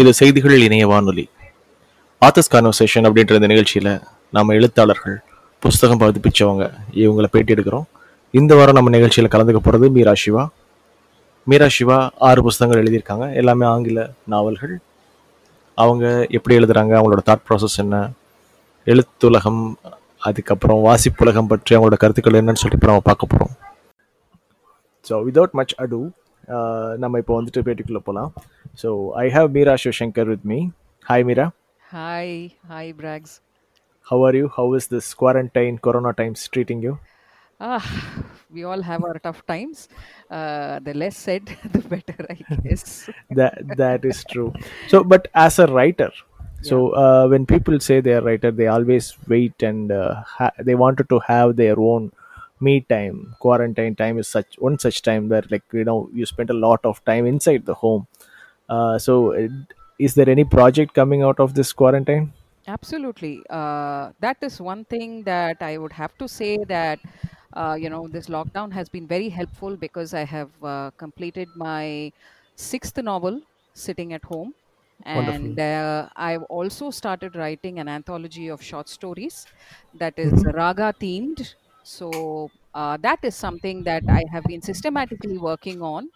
இது செய்திகள் இணைய வானொலி. ஆத்தஸ் கான்வர்சேஷன் அப்படின்ற இந்த நிகழ்ச்சியில் நம்ம எழுத்தாளர்கள் புஸ்தகம் பதிப்பிச்சவங்க இவங்களை பேட்டி எடுக்கிறோம். இந்த வாரம் நம்ம நிகழ்ச்சியில் கலந்துக்க போகிறது மீரா சிவா. மீரா சிவா ஆறு புஸ்தகங்கள் எழுதியிருக்காங்க. எல்லாமே ஆங்கில நாவல்கள். அவங்க எப்படி எழுதுறாங்க அவங்களோட தாட் ப்ராசஸ் என்ன எழுத்துலகம் அதுக்கப்புறம் வாசிப்புலகம் பற்றி அவங்களோட கருத்துக்கள் என்னன்னு சொல்லிட்டு இப்போ நம்ம பார்க்க போகிறோம் ஸோ விதவுட் மச் அடு நம்ம இப்போ வந்துட்டு பேட்டிக்குள்ளே போகலாம் so I have Meera Sivasankar with me hi Meera Hi, hi, Brags. Have are you how is this quarantine corona times treating you Ah, we all have our tough times. Uh, the less said, the better, I guess. that that is true so but as a writer so uh, when people say they are writer they always wait and uh, ha- they wanted to have their own me time quarantine time is such one such time where like you know you spend a lot of time inside the home uh, so uh, is there any project coming out of this quarantine Absolutely. Uh, that is one thing that I would have to say that, uh, you know, this lockdown has been very helpful because I have uh, completed my sixth novel sitting at home. Wonderful. And uh, I've also started writing an anthology of short stories that is raga themed. So uh, that is something that I have been systematically working on.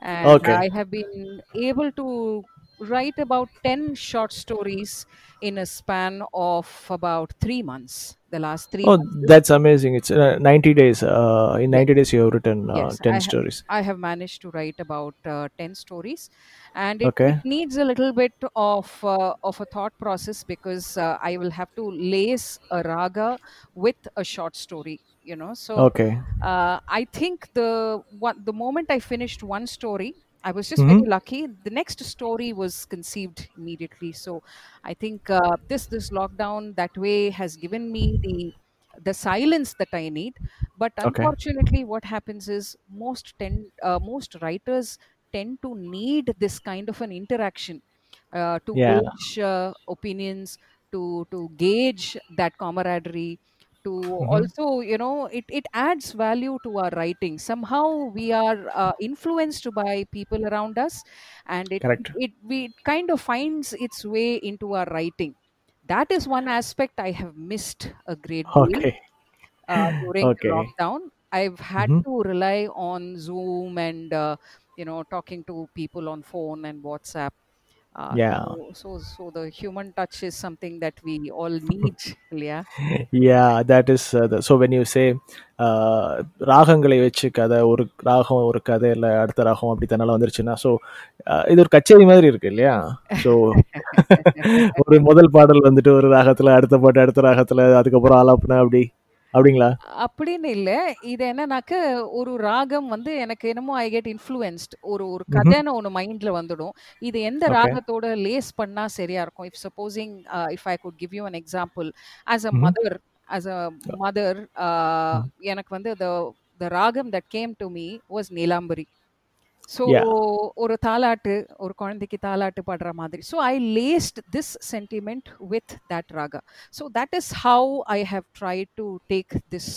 And Okay. I have been able to write about 10 short stories in a span of about three months. The last three oh months. that's amazing it's uh, 90 days uh, in 90 days you have written uh, Yes, 10 I ha- stories I have managed to write about uh, 10 stories and it, Okay. it needs a little bit of uh, of a thought process because uh, I will have to lace a raga with a short story you know so okay uh, I think the one the moment I finished one story I was just very lucky the next story was conceived immediately so I think uh, this this lockdown that way has given me the the silence that I need but Okay. unfortunately what happens is most tend uh, most writers tend to need this kind of an interaction uh, to Yeah. gauge uh, opinions to to gauge that camaraderie to also you know it, it adds value to our writing somehow we are uh, influenced by people around us and it, Correct. it we it kind of finds its way into our writing that is one aspect i have missed a great deal okay uh, during Okay. lockdown. I've had Mhm. to rely on Zoom and uh, you know talking to people on phone and WhatsApp. Uh, Yeah. So, so, the human touch is something that we all need. Yeah. yeah that is uh, the, so when you say uh, ராகங்களை வச்சு கதை ஒரு ராகம் ஒரு கதை இல்லை அடுத்த ராகம் அப்படி தன்னால வந்துருச்சுன்னா ஸோ இது ஒரு கச்சேரி மாதிரி இருக்கு இல்லையா ஸோ ஒரு முதல் பாடல் வந்துட்டு ஒரு ராகத்துல அடுத்த பாட்டு அடுத்த ராகத்துல அதுக்கப்புறம் ஆலாப்புனா அப்படி அப்படிங்களா? அப்படின்னு இல்லை. இது என்னன்னாக்க ஒரு ராகம் வந்து எனக்கு என்னமோ ஐ கெட் இன்ஃப்ளூயன்ஸ்ட் ஒரு ஒரு கதைன்னு ஒன்று மைண்ட்ல வந்துடும். இது எந்த. ராகத்தோட லேஸ் பண்ணா சரியா இருக்கும்? If supposing if I could give you an example as a. Mother as a mother எனக்கு வந்து the ragam that came to me was Neelambari so Yeah. ஒரு தாலாட்டு ஒரு குழந்தைக்கு தாலாட்டு பாடுற மாதிரி so I laced this sentiment with that raga so that is how I have tried to take this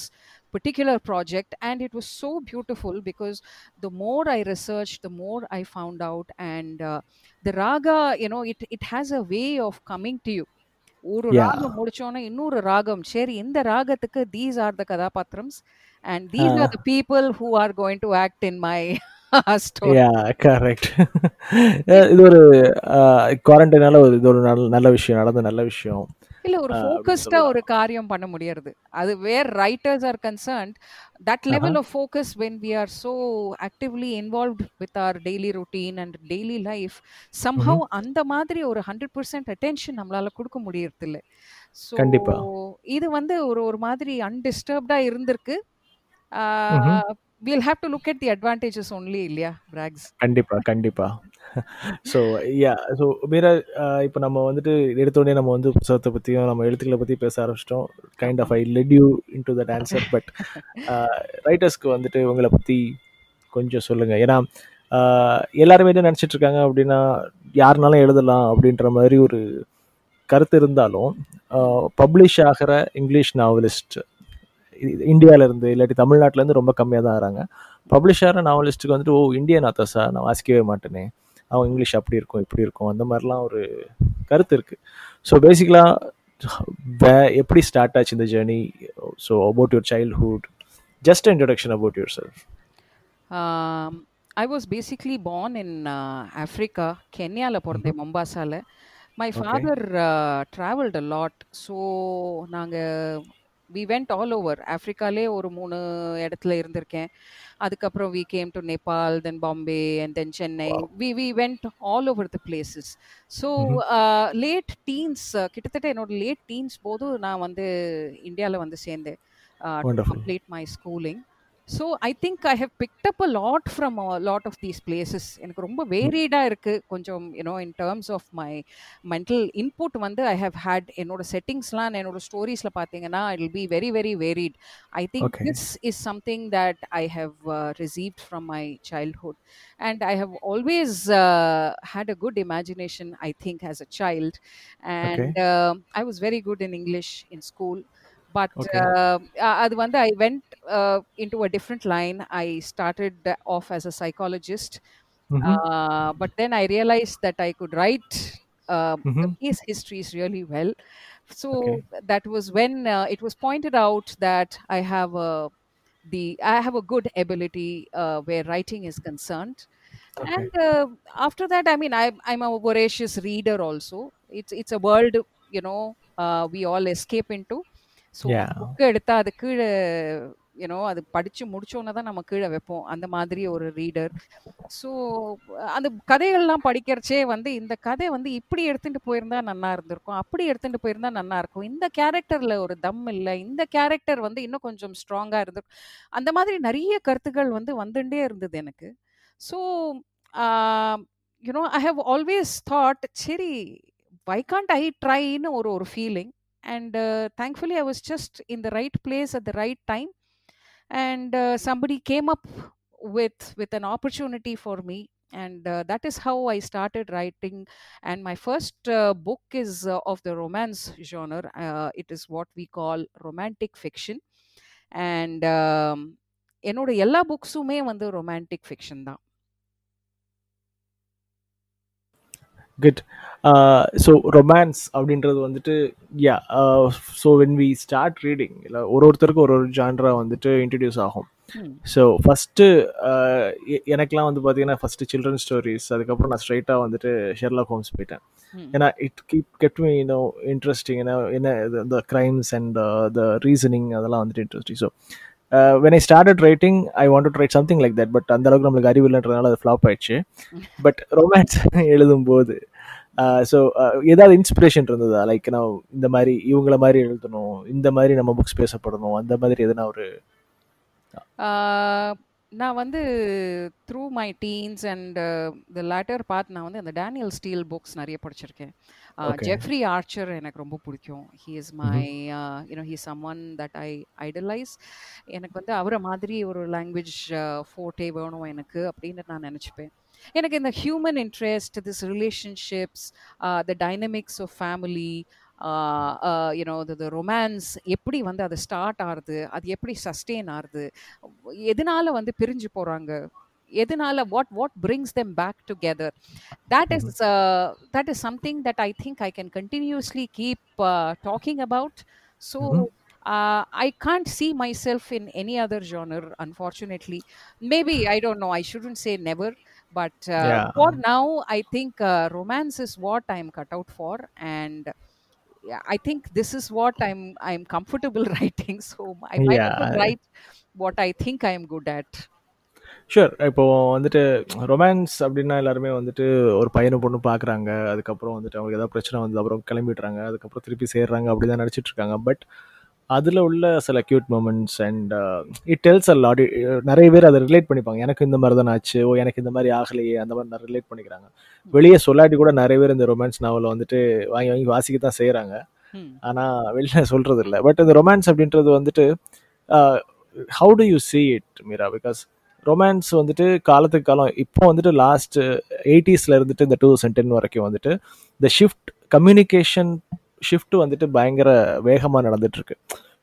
particular project and it was so beautiful because the more i researched the more i found out and uh, the raga you know it it has a way of coming to you ஒரு Yeah. ராகம் முடிச்சோன்னே இன்னொரு ராகம் சரி இந்த ராகத்துக்கு these are the கதாபாத்திரம்ஸ் and these Ah. R the people who are going to act in my story yeah correct இது ஒரு குவாரண்டைனால ஒரு இது ஒரு நல்ல விஷயம் நடந்த நல்ல விஷயம் இல்ல ஒரு ஃபோக்கஸ்டா. ஒரு காரியம் பண்ண முடியறது அது where writers are concerned that level of focus when we are so actively involved with our daily routine and daily life somehow அந்த மாதிரி ஒரு ஹண்ட்ரட் பர்சன்ட் அட்டென்ஷன் நம்மளால கொடுக்க முடியறது இல்ல ஸோ கண்டிப்பா. இது வந்து ஒரு ஒரு மாதிரி அன்டிஸ்டர்ப்டா இருந்திருக்கு. ம்ஹும். We'll have to look at the advantages only இல்லையா பிராக்ஸ் கண்டிப்பா கண்டிப்பா. ஸோ யா ஸோ மீரா இப்போ நம்ம வந்துட்டு எடுத்தோடனே நம்ம வந்து புத்தகத்தை பற்றியும் நம்ம எழுத்துக்களை பற்றி பேச ஆரம்பிச்சிட்டோம். Kind of I let you in to that answer but ரைட்டர்ஸ்க்கு வந்துட்டு உங்களை பற்றி கொஞ்சம் சொல்லுங்கள் ஏன்னா uh, எல்லாருமே என்ன நினச்சிட்டு இருக்காங்க அப்படின்னா யாருனாலும் எழுதலாம் அப்படின்ற மாதிரி ஒரு கருத்து இருந்தாலும் uh, பப்ளிஷ் ஆகிற இங்கிலீஷ் நாவலிஸ்ட் இந்தியாவிலேருந்து இல்லாட்டி தமிழ்நாட்டிலேருந்து ரொம்ப கம்மியாக தான் ஆகிறாங்க பப்ளிஷ் ஆகிற நாவலிஸ்ட்டுக்கு வந்துட்டு ஓ இந்தியன் ஆத்தர்ஸா நான் வாசிக்கவே மாட்டேனே. அவங்க இங்கிலீஷ் அப்படி இருக்கும் இப்படி இருக்கும். அந்த மாதிரிலாம் ஒரு கருத்து இருக்குது ஸோ பேசிக்கலாக எப்படி ஸ்டார்ட் ஆச்சு இந்த journey so about your childhood just introduction about yourself I was basically born in uh, Africa, கென்யால பிறந்தேன் மொம்பாசால my. Father travelled a lot so நாங்கள் வி வெண்ட் ஆல் ஓவர் ஆஃப்ரிக்காலே ஒரு மூணு இடத்துல இருந்திருக்கேன். அதுக்கப்புறம் we came to Nepal then Bombay and then Chennai we we went all over the places so late teens கிட்டத்தட்ட என்னோட லேட் டீன்ஸ் போது நான் வந்து இந்தியாவில் வந்து சேர்ந்தேன். Complete my schooling so I think I have picked up a lot from lot of these places எனக்கு ரொம்ப வேரியடாக இருக்குது கொஞ்சம் you know in terms of my mental input வந்து ஐ ஹவ் ஹேட் என்னோட செட்டிங்ஸ்லாம் என்னோட ஸ்டோரிஸில் பார்த்தீங்கன்னா it will be very very varied I think Okay. This is something that I have received from my childhood and I have always uh, had a good imagination, I think, as a child. And uh, I was very good in English in school. But Okay. uh, uh, அது வந்து I went uh, into a different line. I started off as a psychologist. Uh, but then I realized that I could write uh, the Mhm. case histories really well. So Okay. that was when uh, it was pointed out that I have a the I have a good ability uh, where writing is concerned. Okay. And uh, after that, I mean, I, I'm a voracious reader also. It's it's a world, you know, uh, we all escape into. so. Book எடுத்தா அது கீழே you know அது படிச்சு முடிச்சோன்னே தான் நம்ம கீழே வைப்போம். அந்த மாதிரி ஒரு ரீடர். ஸோ அந்த கதைகள்லாம் படிக்கிறச்சே வந்து இந்த கதை வந்து இப்படி எடுத்துட்டு போயிருந்தா நல்லா இருந்திருக்கும். அப்படி எடுத்துட்டு போயிருந்தா நல்லா இருக்கும். இந்த கேரக்டர்ல ஒரு தம் இல்லை. இந்த கேரக்டர் வந்து இன்னும் கொஞ்சம் ஸ்ட்ராங்கா இருந்திருக்கும் அந்த மாதிரி நிறைய கருத்துக்கள் வந்து வந்துட்டே இருந்தது எனக்கு. So you know I have always thought சரி வை காண்ட் ஐ ட்ரைன்னு ஒரு ஒரு feeling and uh, thankfully i was just in the right place at the right time and uh, somebody came up with with an opportunity for me and uh, that is how i started writing and my first uh, book is uh, of the romance genre uh, it is what we call romantic fiction and um, என்னோட எல்லா புக்ஸுமே வந்து romantic fiction தான் good so romance அப்படின்றது வந்துட்டு yeah so when we start reading இல்லை ஒரு ஒருத்தருக்கும் ஒரு ஒரு ஜான்ரா வந்துட்டு இன்ட்ரடியூஸ் ஆகும். ஸோ ஃபஸ்ட்டு எனக்கெலாம் வந்து பார்த்தீங்கன்னா ஃபஸ்ட்டு சில்ட்ரன் ஸ்டோரிஸ் அதுக்கப்புறம் நான் ஸ்ட்ரைட்டாக வந்துட்டு ஷெர்லாக் ஹோம்ஸ் போயிட்டேன். ஏன்னா it keep get me you know interesting ஏன்னா என்ன இந்த க்ரைம்ஸ் அண்ட் த ரீசனிங் அதெல்லாம் வந்துட்டு interesting so when I started writing I want to write something like that but அந்த அளவுக்கு நம்மளுக்கு அறிவு இல்லைன்றதுனால அது ஃப்ளாப் ஆயிடுச்சு. பட் ரொமான்ஸ் எழுதும்போது ஸோ ஏதாவது இன்ஸ்பிரேஷன் இருந்ததா? லைக் நான் இந்த மாதிரி இவங்கள மாதிரி எழுதணும் இந்த மாதிரி நம்ம புக்ஸ் பேசப்படணும் அந்த மாதிரி எதுனா ஒரு நான் வந்து through my teens and the later part நான் வந்து அந்த டேனியல் ஸ்டீல் புக்ஸ் நிறைய படிச்சிருக்கேன். ஜெஃப்ரி ஆர்ச்சர் எனக்கு ரொம்ப பிடிக்கும். He is my you know he someone that I idolise எனக்கு வந்து அவரை மாதிரி ஒரு லாங்குவேஜ் ஃபோட்டே வேணும் எனக்கு அப்படின்னு நான் நினச்சிப்பேன். எனக்கு இந்த human interest this relationships the dynamics of family you know the romance எப்படி வந்து அது ஸ்டார்ட் ஆகுது அது எப்படி சஸ்டெயின் ஆகுது எதனால வந்து பிரிஞ்சு போறாங்க எதனால what what brings them back together that is uh, that is something that I think I can continuously keep uh, talking about. So uh, I can't see myself in any other genre, unfortunately. Maybe I don't know. I shouldn't say never, but uh, Yeah. for now, I think uh, romance is what I'm cut out for, and I think this is what I'm I'm comfortable writing. So I might Yeah. write what I think I am good at. Sure இப்போ வந்துட்டு romance அப்படின்னா எல்லாருமே வந்துட்டு ஒரு பையனை பொண்ணு பார்க்குறாங்க அதுக்கப்புறம் வந்துட்டு அவங்களுக்கு ஏதாவது பிரச்சனை வந்து அப்புறம் கிளம்பிடுறாங்க அதுக்கப்புறம் திருப்பி சேர்றாங்க அப்படி தான் நடிச்சிட்டு இருக்காங்க பட் அதில் உள்ள சில cute moments and it tells a lot நிறைய பேர் அதை ரிலேட் பண்ணிப்பாங்க. எனக்கு இந்த மாதிரி தான் ஆச்சு ஓ எனக்கு இந்த மாதிரி ஆகலையே அந்த மாதிரி நிறைய ரிலேட் பண்ணிக்கிறாங்க. வெளியே சொல்லாட்டி கூட நிறைய பேர் இந்த ரொமான்ஸ் நாவலை வந்துட்டு வாங்கி வாங்கி வாசிக்க தான் செய்கிறாங்க. ஆனால் வெளில சொல்கிறது இல்லை. பட் இந்த ரொமான்ஸ் அப்படின்றது வந்துட்டு how do you see it Meera? Because romance வந்துட்டு காலத்துக்கு காலம் இப்போ வந்துட்டு லாஸ்ட் எயிட்டிஸில் இருந்துட்டு இந்த டூ தௌசண்ட் டென் வரைக்கும் வந்துட்டு இந்த ஷிஃப்ட் கம்யூனிகேஷன் ஷிஃப்ட்டு வந்துட்டு பயங்கர வேகமாக நடந்துட்டுருக்கு.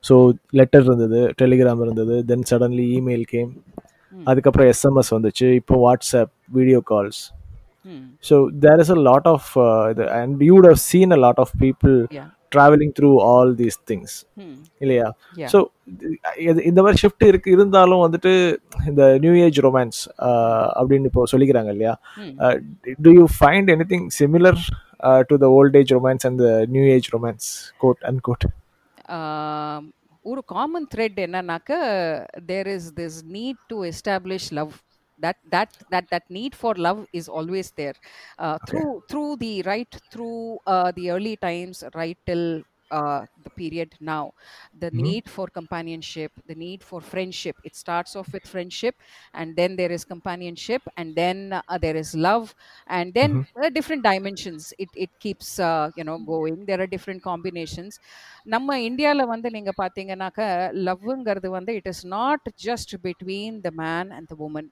ஸோ லெட்டர் இருந்தது டெலிகிராம் இருந்தது தென் சடன்லி இமெயில் கேம் அதுக்கப்புறம் எஸ்எம்எஸ் வந்துச்சு இப்போ WhatsApp video calls so there is a lot of இது and you'd have seen a lot of people through all these things Hmm. இல்லையா. ஸோ இந்த மாதிரி shift இருக்கு இருந்தாலும் வந்துட்டு இந்த நியூ ஏஜ் ரொமான்ஸ் அப்படின்னு இப்போ சொல்லிக்கிறாங்க இல்லையா. Do you find anything similar to the old age romance and the new age romance quote and quote ஒரு காமன் த்ரெட் என்னன்னாக்க there is this need to establish love that that that that need for love is always there uh, through through the right through uh, the early times right till uh, the period now the Mhm. need for companionship the need for friendship it starts off with friendship and then there is companionship and then uh, there is love and then uh, different dimensions it, it keeps uh, you know going there are different combinations நம்ம இந்தியாவில் வந்து நீங்கள் பார்த்தீங்கன்னாக்க லவ்ங்கிறது வந்து it is not just between the man and the woman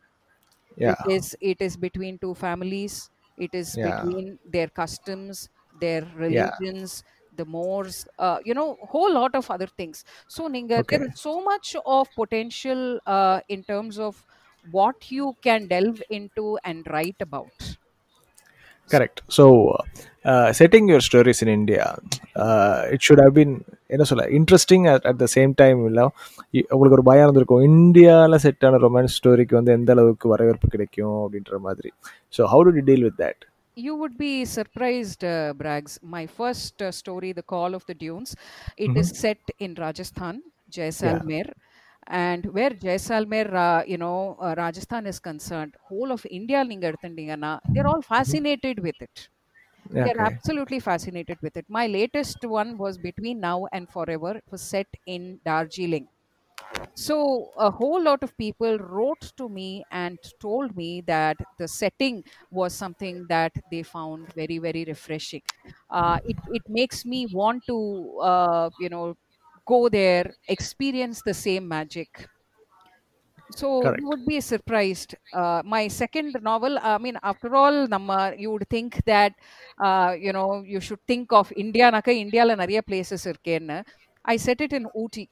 yeah. it is it is between two families it is Yeah. between their customs their religions the mores uh, you know whole lot of other things so ninga there Okay. is so much of potential uh, in terms of what you can delve into and write about correct so setting your stories in India it should have been என்ன சொல்ல interesting at at the same time இல்லை உங்களுக்கு ஒரு பயம் இருந்திருக்கும். இந்தியாவில் set ஆன romance ஸ்டோரிக்கு வந்து எந்த அளவுக்கு வரவேற்பு கிடைக்கும் அப்படின்ற மாதிரி. So how to deal with that You would be surprised, uh, Braggs. My first uh, story, The Call of the Dunes, it is set in Rajasthan, Jaisalmer. and where Jaisalmer, uh, you know, uh, Rajasthan is concerned, whole of India, Lingarthandingana, they're all fascinated with it. They're absolutely fascinated with it. My latest one was Between Now and Forever. It was set in Darjeeling. So, a whole lot of people wrote to me and told me that the setting was something that they found very, very refreshing. Uh, it, it makes me want to, uh, you know, go there, experience the same magic. So Correct. you would be surprised. Uh, my second novel, I mean, after all, Namma, you would think that, uh, you know, you should think of India, Naka, India, Nariya places. I set it in Ooty.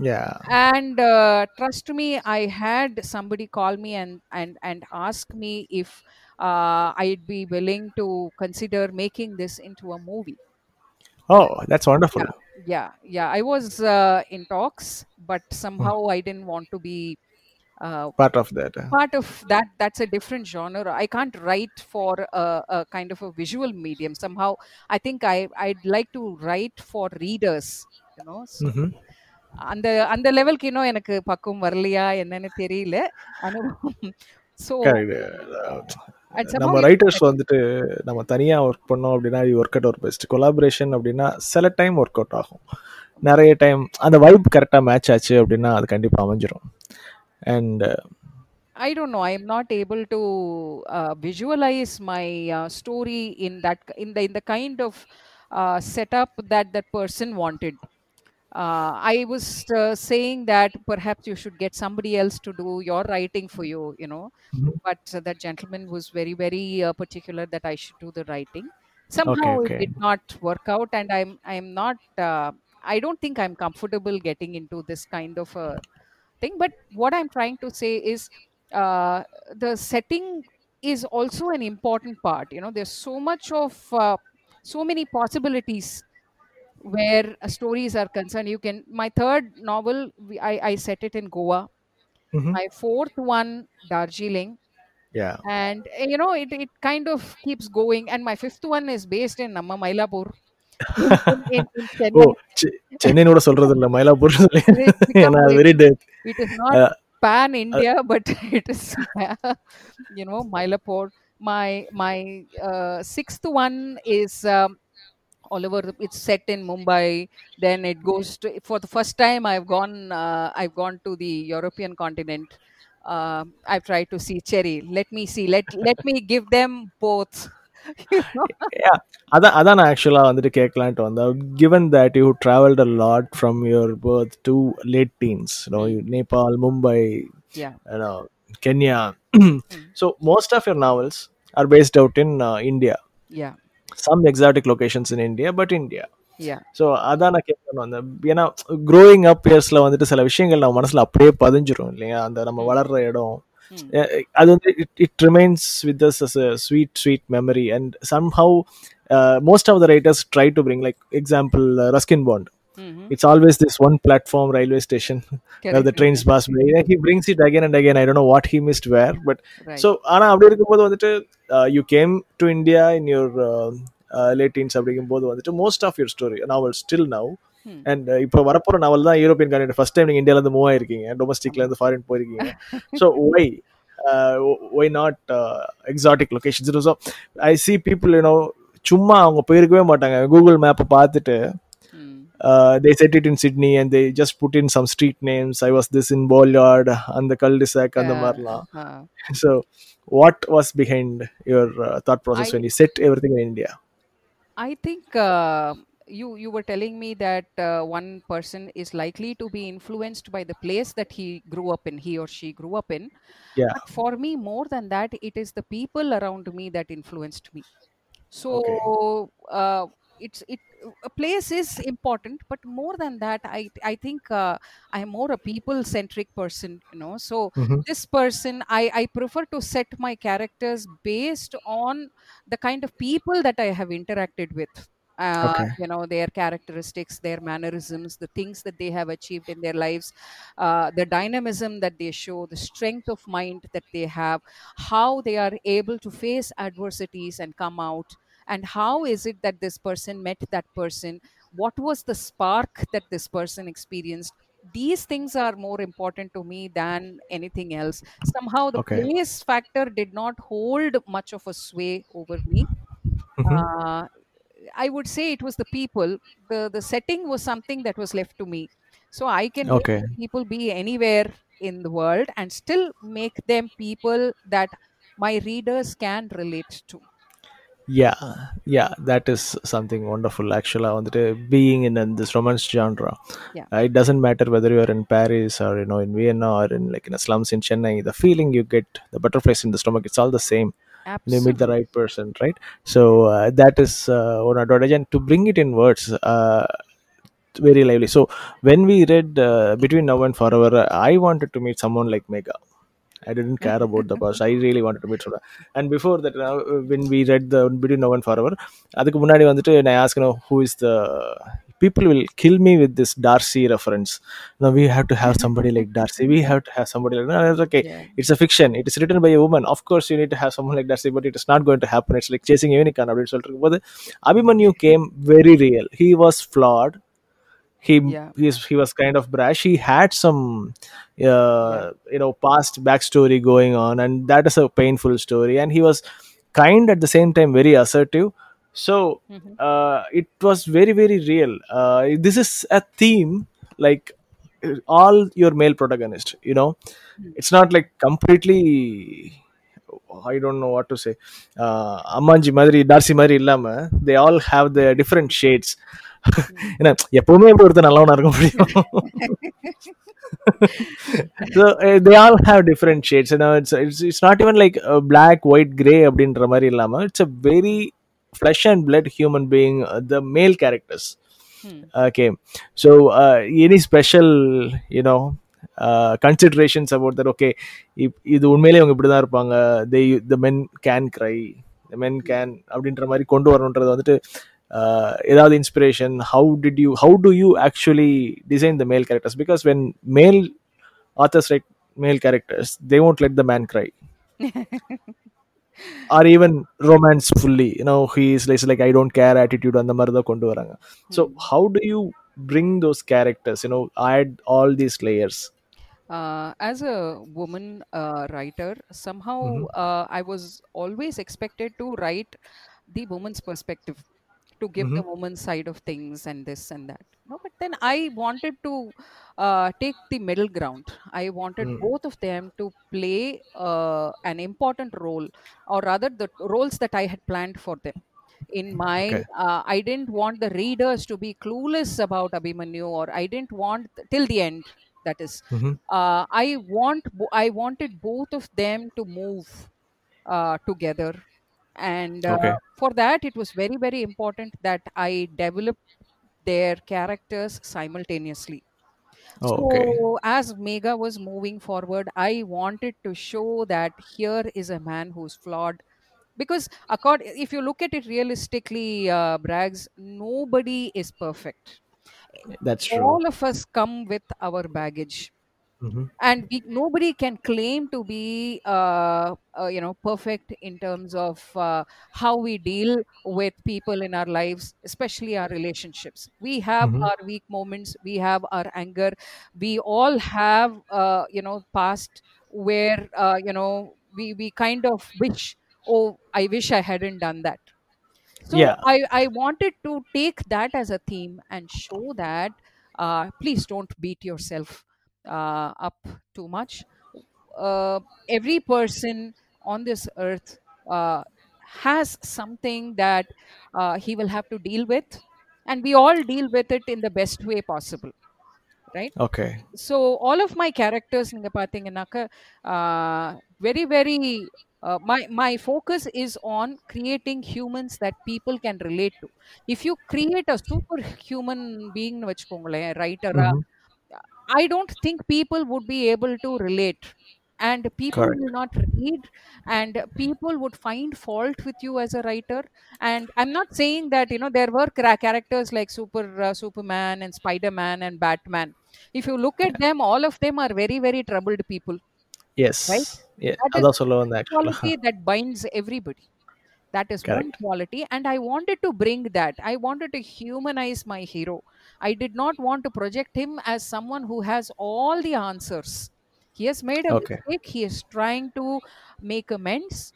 Yeah. And uh, trust me, I had somebody call me and, and, and ask me if uh, I'd be willing to consider making this into a movie. Oh, that's wonderful. Yeah yeah i was uh, in talks but somehow i didn't want to be uh, Part of that. part of that that's a different genre i can't write for a, a kind of a visual medium somehow i think i i'd like to write for readers you know so Mhm. அந்த அந்த லெவலுக்கு இன்னும் எனக்கு பக்குவம் வரலையா என்னன்னு தெரியல அனுபவம் ஸோ Correct. நம்ம ரைட்டர்ஸ் வந்துட்டு நம்ம தனியாக ஒர்க் பண்ணோம் அப்படின்னா ஒர்க் அவுட் ஒரு பெஸ்ட் கொலாபரேஷன் அப்படின்னா சில டைம் ஒர்க் அவுட் ஆகும் நிறைய டைம் அந்த வைப் கரெக்டாக மேட்ச் ஆச்சு அப்படின்னா அது கண்டிப்பாக அமைஞ்சிரும் and I don't know. I am not able to uh, visualize my uh, story in that in the in the kind of uh, setup that that person wanted. Uh, I was uh, saying that perhaps you should get somebody else to do your writing for you, you know. Mhm. But uh, that gentleman was very very uh, particular that I should do the writing. Somehow okay. it did not work out, and I'm I'm not. Uh, I don't think I'm comfortable getting into this kind of a thing. But what I'm trying to say is uh, the setting is also an important part. You know, there's so much of uh, so many possibilities where uh, stories are concerned. You can my third novel I I set it in Goa. Mm-hmm. My fourth one Darjeeling. Yeah. And you know it it kind of keeps going. And my fifth one is based in Amma Mylapore. சென்னைனோட சொல்றது இல்ல மயிலாப்பூர் ஏன்னா very date it is not pan India, but it is you know My my uh, sixth one is um, all over. the- It's set in Mumbai. Then it goes to for the first time. I've gone. Uh, I've gone to the European continent. Uh, I've tried to see Cherry. Let me see. Let let me give them both. you know? அதான் அதான் நான் ஆக்சுவலாக வந்துட்டு கேட்கலான்ட்டு வந்தேன் given that you travelled a lot from your birth to late teens no Nepal Mumbai Yeah. Kenya so most of your novels are based out in India Some exotic locations in India, but India so அதான் நான் கேட்கணும். அந்த ஏன்னா growing up இயர்ஸில் வந்துட்டு சில விஷயங்கள் நம்ம மனசில் அப்படியே பதிஞ்சிரும் இல்லையா? அந்த நம்ம வளர்ற இடம். அது வந்து it it remains with us us sweet sweet memory and somehow most of the writers try to bring like example Ruskin Bond Mhm. it's always this one platform railway station where the Correct, trains pass by he brings it again and again i don't know what he missed where but right. so ஆனா அப்படி இருக்கும்போது வந்துட்டு you came to India in your late teens அப்படிங்கும்போது வந்துட்டு most of your story novel still now. And இப்போ வரப்போற நாவல் தான் European country first time நீங்க இந்தியால இருந்து மூவ் ஆயிருக்கீங்க டொமஸ்டிக்ல இருந்து ஃபாரின் போயிருக்கீங்க so why why not exotic locations so I see people you know சும்மா அவங்க போயிருக்கவே மாட்டாங்க கூகுள் மேப்பை பார்த்துட்டு. Uh, they set it in Sydney and they just put in some street names. I was this in Bolyard and the cul-de-sac and the Marla. Uh, So, what was behind your uh, thought process I- when you set everything in India? I think uh, you you were telling me that uh, one person is likely to be influenced by the place that he grew up in, he or she grew up in. Yeah. But for me, more than that, it is the people around me that influenced me. So uh, it's it a place is important, but more than that, I I think uh, I'm more a people centric person. You know, so Mhm. this person I I prefer to set my characters based on the kind of people that I have interacted with. Uh, Okay. you know their characteristics their mannerisms the things that they have achieved in their lives uh, the dynamism that they show the strength of mind that they have how they are able to face adversities and come out and how is it that this person met that person what was the spark that this person experienced these things are more important to me than anything else somehow the Okay. place factor did not hold much of a sway over me Mhm. uh, I would say it was the people. the The setting was something that was left to me, so I can make Okay. people be anywhere in the world and still make them people that my readers can relate to. Yeah yeah that is something wonderful ஆக்சுவலாக வந்துட்டு being in genre, this romance genre it doesn't matter whether you're in Paris or you know in Vienna or in like in slums in Chennai the feeling you get the butterflies in the stomach it's all the same Absolutely. they meet the right person right? So uh, that is uh, one advantage. And to bring it in words uh, very lively. So when we read uh, between now and forever i wanted to meet someone like Megha. I didn't care about the past i really wanted to meet her and before that uh, when we read the between now and forever அதுக்கு முன்னாடி வந்துட்டு நான் know, who is the people will kill me with this darcy reference no we have to have somebody like darcy we have to have somebody like no, it's okay Yeah. it's a fiction it is written by a woman of course you need to have someone like Darcy but it is not going to happen it's like chasing unicorn அப்படின்னு சொல்லிட்டு இருக்கும்போது Abhimanyu came very real he was flawed he yeah. he's, he was kind of brash he had some uh, yeah. you know past backstory going on and that is a painful story and he was kind at the same time very assertive so mm-hmm. uh, it was very very real uh, this is a theme like all your male protagonist you know mm. it's not like completely I don't know what to say. Uh, Amanji Madri, Darcy Madri Illama, they all have their different shades. ஏன்னா எப்பவுமே எப்படி ஒருத்தர் நல்லவனா இருக்க முடியும். They all have different shades it's not even like black white grey அப்படின்ற மாதிரி இல்லாம it's a very flesh and blood human being the male characters okay so any special you know considerations about that okay இது உண்மையிலே அவங்க இப்படி தான் இருப்பாங்க they the men can cry men can அப்படின்ற மாதிரி கொண்டு வரணுன்றது வந்துட்டு ஏதாவது inspiration how did you how do you actually design the male characters because when மேல் authors write male characters they won't let the man cry or even romance fully you know he is like, like i don't care attitude அந்த மாதிரி தான் கொண்டு வராங்க so how do you bring those characters you know add all these layers Uh, as a woman uh, writer, somehow Mhm. uh, I was always expected to write the woman's perspective, to give the woman's side of things and this and that. No, but then I wanted to uh, take the middle ground. I wanted Mm. both of them to play uh, an important role, or rather, the roles that I had planned for them. In my, Okay. uh, I didn't want the readers to be clueless about Abhimanyu, or I didn't want till the end. That is, Mhm. uh, I want I wanted both of them to move uh, together, and uh, Okay. for that it was very very important that I developed their characters simultaneously. Oh, okay. So, as Megha was moving forward, I wanted to show that here is a man who's flawed. Because, accord, if you look at it realistically, uh, Braggs, nobody is perfect. That's true. All of us come with our baggage hmm and we, nobody can claim to be uh, uh, you know perfect in terms of uh, how we deal with people in our lives especially our relationships. We have hmm our weak moments we have our anger. We all have uh, you know past where uh, you know we we kind of wish oh i wish i hadn't done that. So Yeah. i i wanted to take that as a theme and show that uh, please don't beat yourself uh, up too much uh, every person on this earth uh, has something that uh, he will have to deal with and we all deal with it in the best way possible right Okay. so all of my characters நீங்க பாத்தீங்கன்னாக்க uh, very very uh, my my focus is on creating humans that people can relate to if you create a super human being னு வச்சுக்கோங்களேன் ரைட்டரா hmm I don't think people would be able to relate. And people Correct. will not read and people would find fault with you as a writer. And i'm not saying that you know there were characters like super uh, superman and spider-man and batman. If you look at them all of them are very very troubled people. Yes. Right? Yeah that is one quality that binds everybody. That is Correct. one quality. And i wanted to bring that. I wanted to humanize my hero. I did not want to project him as someone who has all the answers. He has made a okay mistake. He is trying to make amends.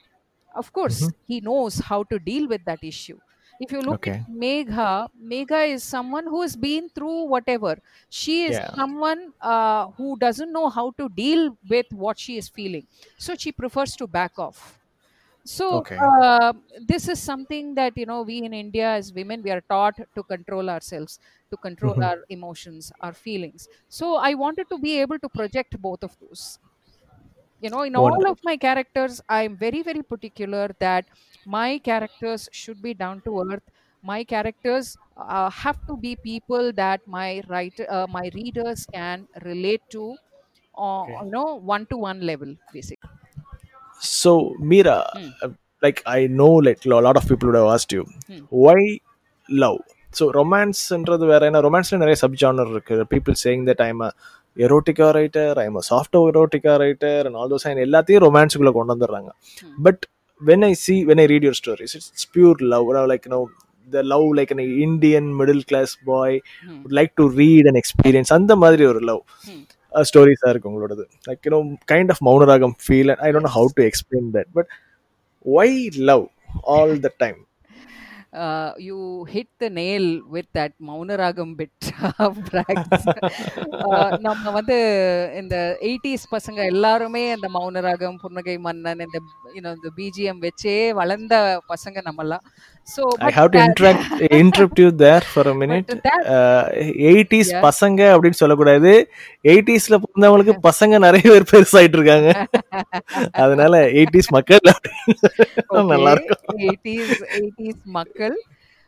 Of course, hmm he knows how to deal with that issue. If you look Okay. at Megha, Megha is someone who has been through whatever. She is Yeah. someone uh, who doesn't know how to deal with what she is feeling. So she prefers to back off. So Okay. uh, this is something that you know we in India as women we are taught to control ourselves, to control hmm our emotions, our feelings. So I wanted to be able to project both of those. You know, in all of my characters, I'm very very particular that my characters should be down to earth. My characters uh, have to be people that my writer, uh, my readers can relate to, Okay. you know, one to one level, basically. So, Mira, Hmm. uh, like I know, like a lot of people would have asked you, Hmm. why love? So, ரொமான்ஸ்ன்றது வேற ஏன்னா ரொமான்ஸ்ல நிறைய sub genre இருக்கு people saying that I'm erotica writer I'm soft erotica writer and all those எல்லாத்தையும் ரொமான்ஸுக்குள்ள கொண்டு வந்துடுறாங்க. But when I see when I read your stories it's pure love like no the love like an Indian middle class boy would like to read and experience அந்த மாதிரி ஒரு love. ஸ்டோரிஸாக இருக்கு உங்களோடது. Like you know kind of Mounaragam feel I don't how to explain that but why love all the time uh, you hit the nail with that Brags. uh, நம்ம வந்து இந்த eighties பசங்க எல்லாருமே இந்த மௌனராகம் புன்னகை மன்னன் இந்த யூனோ இந்த பிஜிஎம் வச்சே வளர்ந்த பசங்க நம்மலாம். So I have to interact interrupt you there for a minute eighties பசங்க அப்படின்னு சொல்லக்கூடாது. எயிட்டிஸ்ல பிறந்தவங்களுக்கு பசங்க நிறைய பேர் பெருசாயிட்டு இருக்காங்க. அதனால எயிட்டிஸ் மக்கள் நல்லா இருக்கும். 80s 80s மக்கள்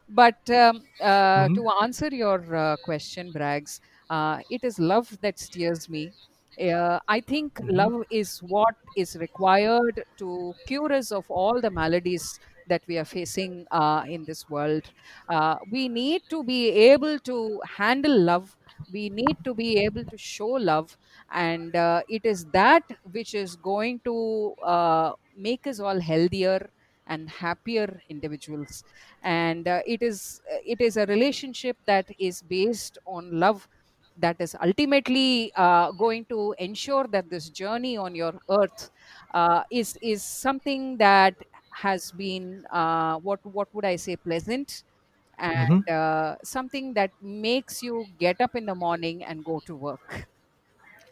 but um, uh, Mhm. to answer your uh, question brags uh, it is love that steers me. Uh, i think Mhm. love is what is required to cure us of all the maladies that we are facing uh, in this world. Uh, we need to be able to handle love. We need to be able to show love. And uh, it is that which is going to uh, make us all healthier and happier individuals and uh, it is it is a relationship that is based on love that is ultimately uh, going to ensure that this journey on your earth uh, is is something that has been uh, what what would I say pleasant Mhm. and uh, something that makes you get up in the morning and go to work.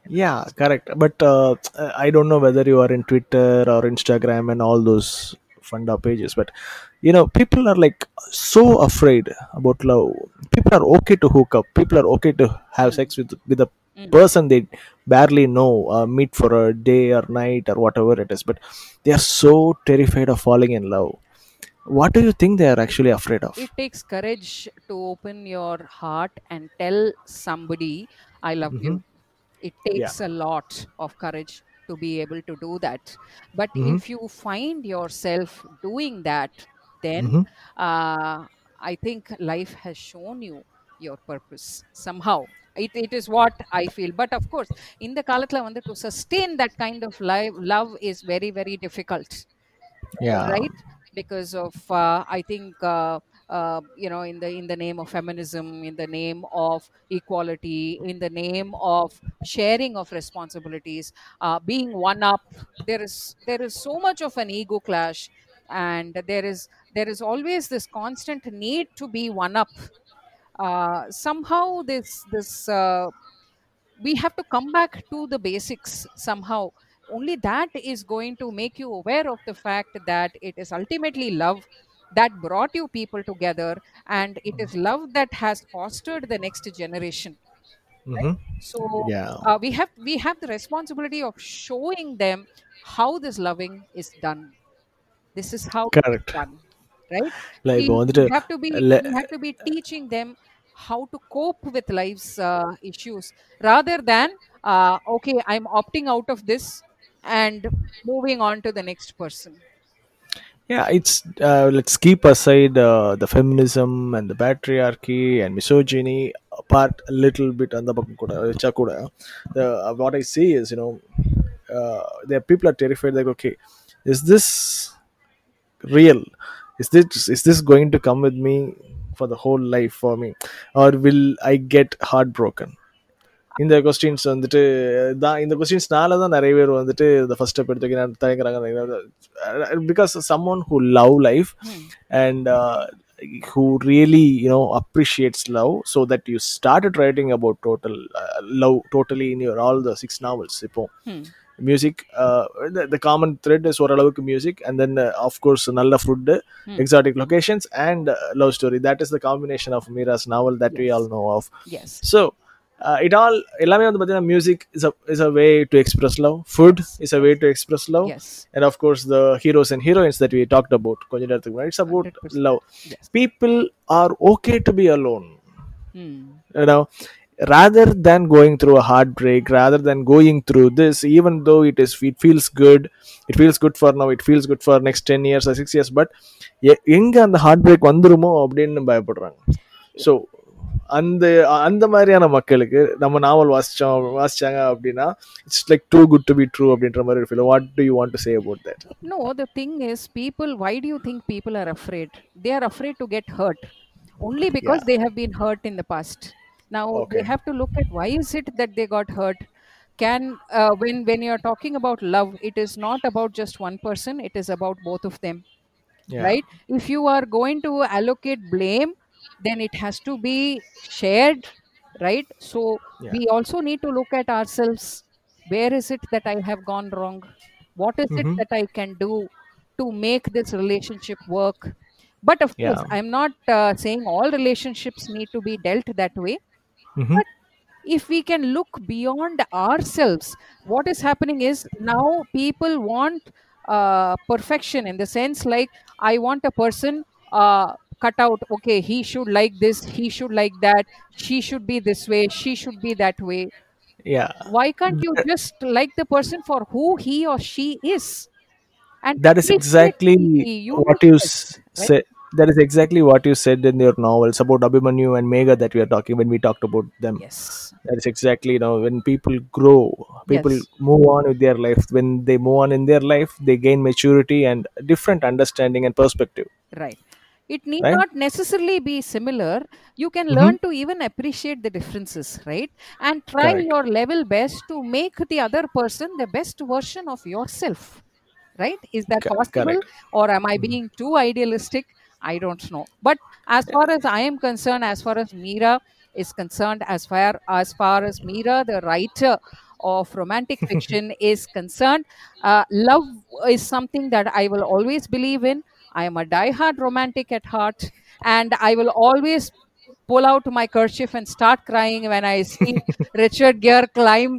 Yeah, correct. But uh, I don't know whether you are in Twitter or Instagram and all those funda pages. But you know, people are like so afraid about love. People are okay to hook up. People are okay to have sex with with a mm, person they barely know, uh, meet for a day or night or whatever it is. But they are so terrified of falling in love. What do you think they are actually afraid of? It takes courage to open your heart and tell somebody I love Mhm. you. It Yeah. takes a lot of courage to be able to do that. But mm-hmm. if you find yourself doing that then mm-hmm. uh, i think life has shown you your purpose somehow. It, it is what i feel. But of course in the kalatla to sustain that kind of life, love is very very difficult. Yeah. Right? Because of uh, i think uh, uh, you know in the in the name of feminism in the name of equality in the name of sharing of responsibilities uh, being one up there is there is so much of an ego clash. And there is there is always this constant need to be one up. Uh, somehow this this uh, we have to come back to the basics somehow. Only that is going to make you aware of the fact that it is ultimately love that brought you people together and it is love that has fostered the next generation mm-hmm. so yeah. uh, we have we have the responsibility of showing them how this loving is done this is how Correct. it's done right like, we, have to be le- we have to be teaching them how to cope with life's uh, issues rather than uh, okay i'm opting out of this and moving on to the next person yeah it's uh, let's keep aside uh, the feminism and the patriarchy and misogyny apart a little bit and uh, the uh, what i see is you know uh, the people are terrified like okay is this real? Is this is this going to come with me for the whole life for me? Or will i get heartbroken? இந்த questions வந்துட்டு தான் இந்த கொஸ்டின்ஸ்னால தான் நிறைய பேர் வந்துட்டு இந்த first step எடுத்துக்க தயங்குறாங்க. Because someone who love life and who really you know appreciates love so that you started writing about total love totally in your all the six novels இப்போ music the common thread is ஓரளவுக்கு music and then of course நல்ல food exotic locations and love story that is the combination of Meera's novel that we all know of so Uh, it all எல்லாமே வந்து பார்த்தீங்கன்னா music is is a way to express love food is a way to express love and of course the heroes and heroines that we talked about கொஞ்ச நேரத்துக்கு முன்னாடி it's about love people are okay to be alone rather than going through a heartbreak rather than going through this even though it is it feels good it feels good for now it feels good for next 10 years or 6 years but எங்க அந்த heart break வந்துருமோ அப்படின்னு பயப்படுறாங்க. So அந்த அந்த மாதிரியான மக்களுக்கு நம்ம நாவல் வாசிச்சோம் வாசிச்சாங்க அப்படின்னா it's like too good to be true அப்படின்ற மாதிரி feel what do you want to say about that No, the thing is, people, why do you think people are afraid? They are afraid to get hurt only because Yeah. they have been hurt in the past. Now, Okay. they have to look at why is it that they got hurt? Can, uh, when, when you're talking about love, it is not about just one person, it is about both of them, right? If you are going to allocate blame, then it has to be shared, right? So, Yeah. we also need to look at ourselves. Where is it that I have gone wrong? What is it Mhm. that I can do to make this relationship work? But of course, I'm not uh, saying all relationships need to be dealt that way. Mhm. But if we can look beyond ourselves, what is happening is now people want uh, perfection in the sense like, I want a person uh, cut out, okay, he should like this, he should like that, she should be this way, she should be that way. yeah Why can't you just like the person for who he or she is? And that is exactly the what you right? said that is exactly what you said in your novels about abhimanyu and Megha that we are talking when we talked about them Yes. that is exactly you know when people grow people Yes. move on with their life when they move on in their life they gain maturity and different understanding and perspective Right. It need Right? not necessarily be similar. You can Mhm. learn to even appreciate the differences, right? And try Correct. your level best to make the other person the best version of yourself, right? Is that possible? Or am I being too idealistic? I don't know. But as far as I am concerned, as far as Meera is concerned, as far as far as Meera, the writer of romantic fiction, is concerned, uh, love is something that I will always believe in. I am a die-hard romantic at heart, and I will always pull out my kerchief and start crying when I see Richard Gere climb,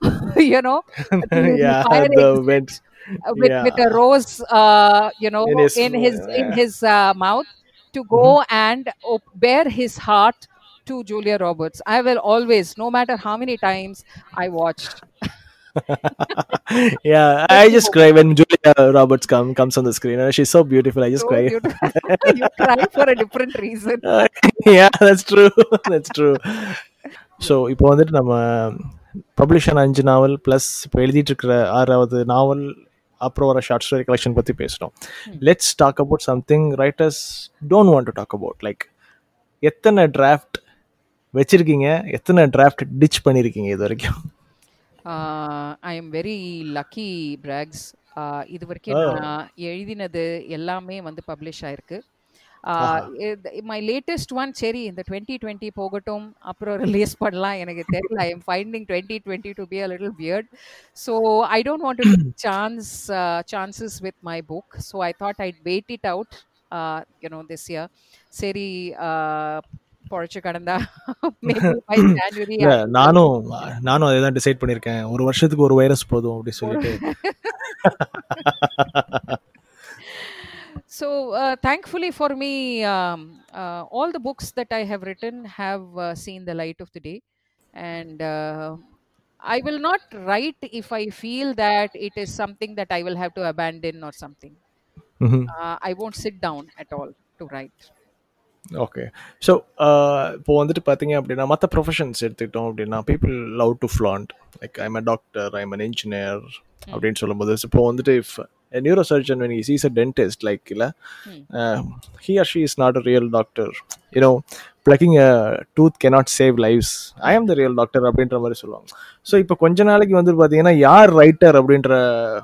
you know, yeah the vent uh, with, with a rose, uh, you know, in his in his in uh, his uh, mouth to go and op- bare his heart to Julia Roberts. I will always, no matter how many times I watched. yeah, I just cry when Julia Roberts come comes on the screen. and She's so beautiful. I just So cry. you cry for a different reason. yeah, that's true. that's true. So இப்போ வந்துட்டு நம்ம publish ஆன அஞ்சு நாவல் plus இப்போ எழுதிட்டு இருக்கிற ஆறாவது நாவல் அப்புறம் வர ஷார்ட் ஸ்டோரி கலெக்ஷன் பற்றி பேசுகிறோம் let's talk about something writers don't want to talk about like எத்தனை டிராஃப்ட் வச்சிருக்கீங்க எத்தனை டிராஃப்ட் டிச் பண்ணியிருக்கீங்க இது வரைக்கும் I am very lucky, Brags. Uh, இது வரைக்கும். நான் எழுதினது எல்லாமே வந்து பப்ளிஷ் ஆயிருக்கு. மை லேட்டஸ்ட் ஒன் சரி இந்த டுவெண்ட்டி டுவெண்ட்டி போகட்டும். அப்புறம் ரிலீஸ் பண்ணலாம். எனக்கு தெரியல. I am finding twenty twenty to be a little weird so I don't want to chance chances with my book so I thought I'd wait it out you know this year சரி பொழைச்சு கடந்தா நானும் நானும் அதை தான் decide பண்ணியிருக்கேன் ஒரு வருஷத்துக்கு ஒரு வைரஸ் போதும் அப்படி சொல்லிட்டு So, uh, thankfully for me, um, uh, all the books that I have written have uh, seen the light of the day. And uh, I will not write if I feel that it is something that I will have to abandon or something. Uh, I won't sit down at all to write. Okay so இப்போ வந்துட்டு பார்த்தீங்க அப்படின்னா மற்ற professions எடுத்துக்கிட்டோம் அப்படின்னா people love to flaunt like I'm a doctor I'm an engineer அப்படின்னு சொல்லும்போது இப்போ வந்துட்டு if neuro surgeon when is is a dentist like இல்லை he or she is not a real doctor you know plucking a tooth cannot save lives I am the real doctor அப்படின்ற மாதிரி சொல்லுவாங்க. So இப்போ கொஞ்ச நாளைக்கு வந்து பார்த்தீங்கன்னா யார் ரைட்டர் அப்படின்ற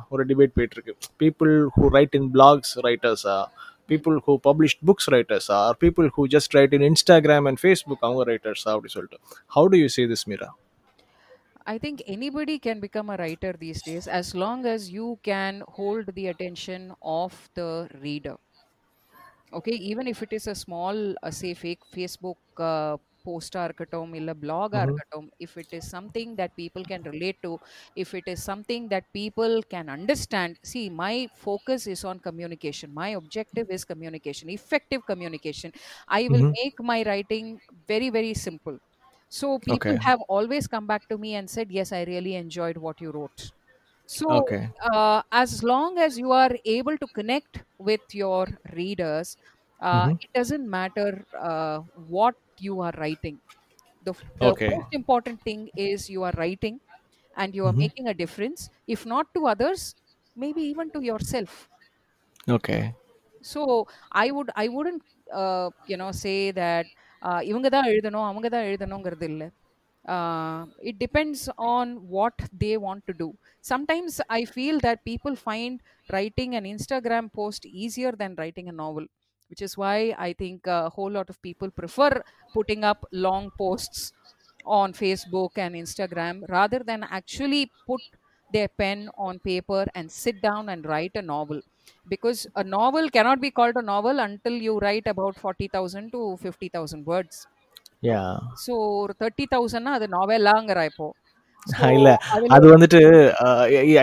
ஒரு டிபேட் போயிட்டு இருக்கு. People who write in blogs ரைட்டர்ஸா people who published books writers are people who just write in instagram and facebook அவங்க writers அப்படி சொல்லிட்டு how do you see this mira I think anybody can become a writer these days as long as you can hold the attention of the reader. Okay, even if it is a small, uh, say, fake Facebook uh, post இருக்கட்டும் இல்ல blog Mhm. இருக்கட்டும் if it is something that people can relate to if it is something that people can understand see my focus is on communication my objective is communication effective communication i will Mhm. make my writing very very simple so people Okay. have always come back to me and said yes i really enjoyed what you wrote so okay uh, as long as you are able to connect with your readers uh, Mhm. it doesn't matter uh, what you are writing the, f- the Okay. most important thing is you are writing and you are Mhm. making a difference if not to others maybe even to yourself okay so i would i wouldn't uh, you know say that uh, இவங்க தான் எழுதணும் அவங்க தான் எழுதணுங்கிறது இல்லை uh, it depends on what they want to do sometimes i feel that people find writing an instagram post easier than writing a novel which is why i think a whole lot of people prefer putting up long posts on facebook and instagram rather than actually put their pen on paper and sit down and write a novel because a novel cannot be called a novel until you write about 40000 to 50000 words yeah so ஒரு thirty தௌசண்ட்னா அது நாவலாங்கிற இப்போ So, இல்ல அதுல அது வந்துட்டு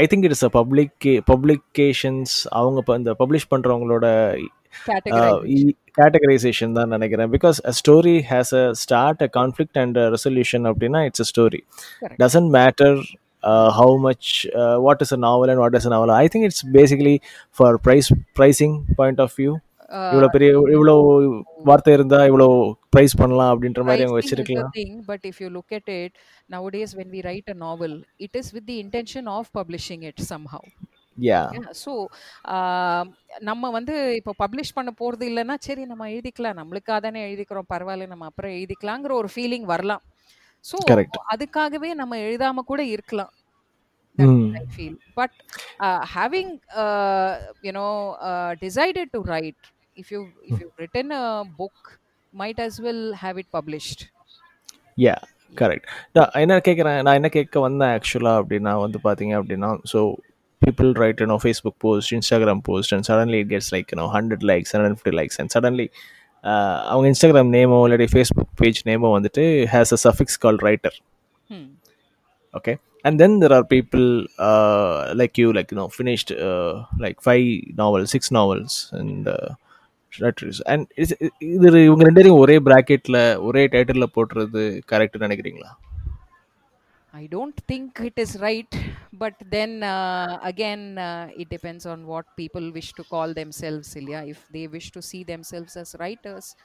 I think it's a public publications அவங்க இப்ப இந்த பப்ளிஷ் பண்றவங்களோட categorization. கேட்டகரைசேஷன் தான் நினைக்கிறேன் because a story has a start a conflict and resolution அப்படின்னா it's a story doesn't matter uh, how much uh, what is a novel and what is a novel i think it's basically for price pricing point of view Uh, இவ்வளோ பெரிய இவ்வளோ வார்த்தை இருந்தா இவ்வளோ price பண்ணலாம் அப்படின்ற மாதிரி அவங்க வச்சிருக்கலாம் thing, but if you look at it nowadays, when we write a novel, it is with the intention of publishing it somehow. Yeah so நம்ம வந்து இப்போ பப்ளிஷ் பண்ண போகிறது இல்லைன்னா சரி நம்ம எழுதிக்கலாம். நம்மளுக்காக தானே எழுதிக்கிறோம் பரவாயில்ல நம்ம அப்புறம் எழுதிக்கலாங்கிற ஒரு ஃபீலிங் வரலாம். ஸோ அதுக்காகவே நம்ம எழுதாம கூட இருக்கலாம். Feel but having you know decided to write if you if you written a book might as well have it published yeah correct நான் என்ன கேட்குறேன் நான் என்ன கேட்க வந்தேன் ஆக்சுவலாக அப்படின்னா வந்து பார்த்தீங்க அப்படின்னா so people write you Facebook post Instagram post and and suddenly it gets like you know 100 likes 150 likes and uh, அவங்க இன்ஸ்டாகிராம் நேமோ இல்லாட்டி ஃபேஸ்புக் பேஜ் நேமோ வந்துட்டு has a suffix call writer okay and then there are people like you like know finished like five novels six novels and writers and இது இவங்க ரெண்டு பேரும் ஒரே ப்ராக்கெட்டில் ஒரே டைட்டிலில் போட்டுறது கரெக்டுன்னு நினைக்கிறீங்களா? I don't think it is right, but then uh, again, uh, it depends on what people wish to call themselves, Ilya. If they wish to see themselves as writers,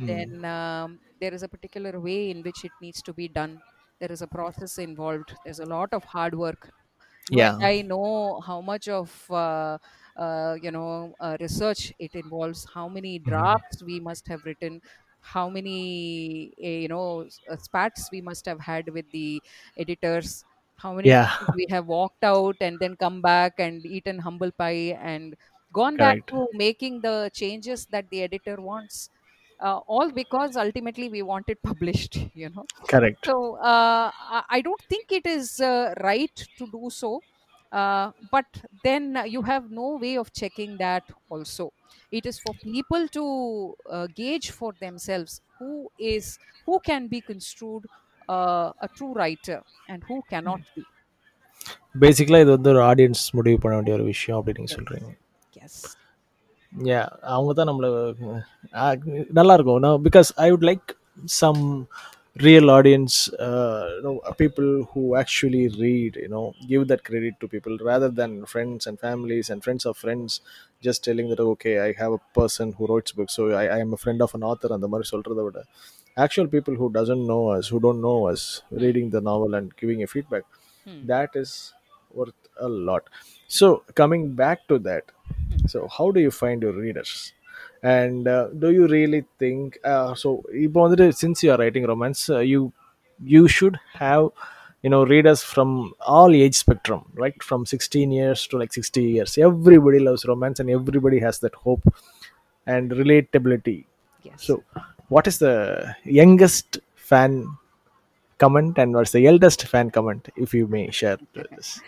then um, there is a particular way in which it needs to be done. There is a process involved. There's a lot of hard work. Yeah. and I know how much of uh, uh, you know uh, research it involves. How many drafts we must have written. How many uh, you know uh, spats we must have had with the editors. How many Yeah. we have walked out and then come back and eaten humble pie and gone back to making the changes that the editor wants. Uh, all because ultimately we want it published. You know. Correct. So uh, I I don't think it is uh, right to do so. Uh, but then uh, you have no way of checking that also. It is for people to uh, gauge for themselves who is who can be construed uh, a true writer and who cannot be. பேசிக்கலா இது வந்து ஒரு audience முடிவு பண்ண வேண்டிய ஒரு விஷயம் அப்படின்னு நீங்க Yes. சொல்றீங்க Yes. Yeah, அவங்க தான் நம்மள அஹ், நல்லா இருக்கும் நான் because I would like some real audience people who actually read you know give that credit to people rather than friends and families and friends of friends just telling that okay I have a person who rights book so I I am a friend of an author அந்த மாதிரி சொல்கிறத விட actual people who doesn't know as who don't know as reading the novel and giving a feedback Hmm. that is worth a lot so coming back to that so how do you find your readers and uh, do you really think uh, so since you are writing romance uh, you you should have you know readers from all age spectrum right? From 16 years to like 60 years. Everybody loves romance and everybody has that hope and relatability. Yes. so what is the youngest fan comment and what's the eldest fan comment if you may share this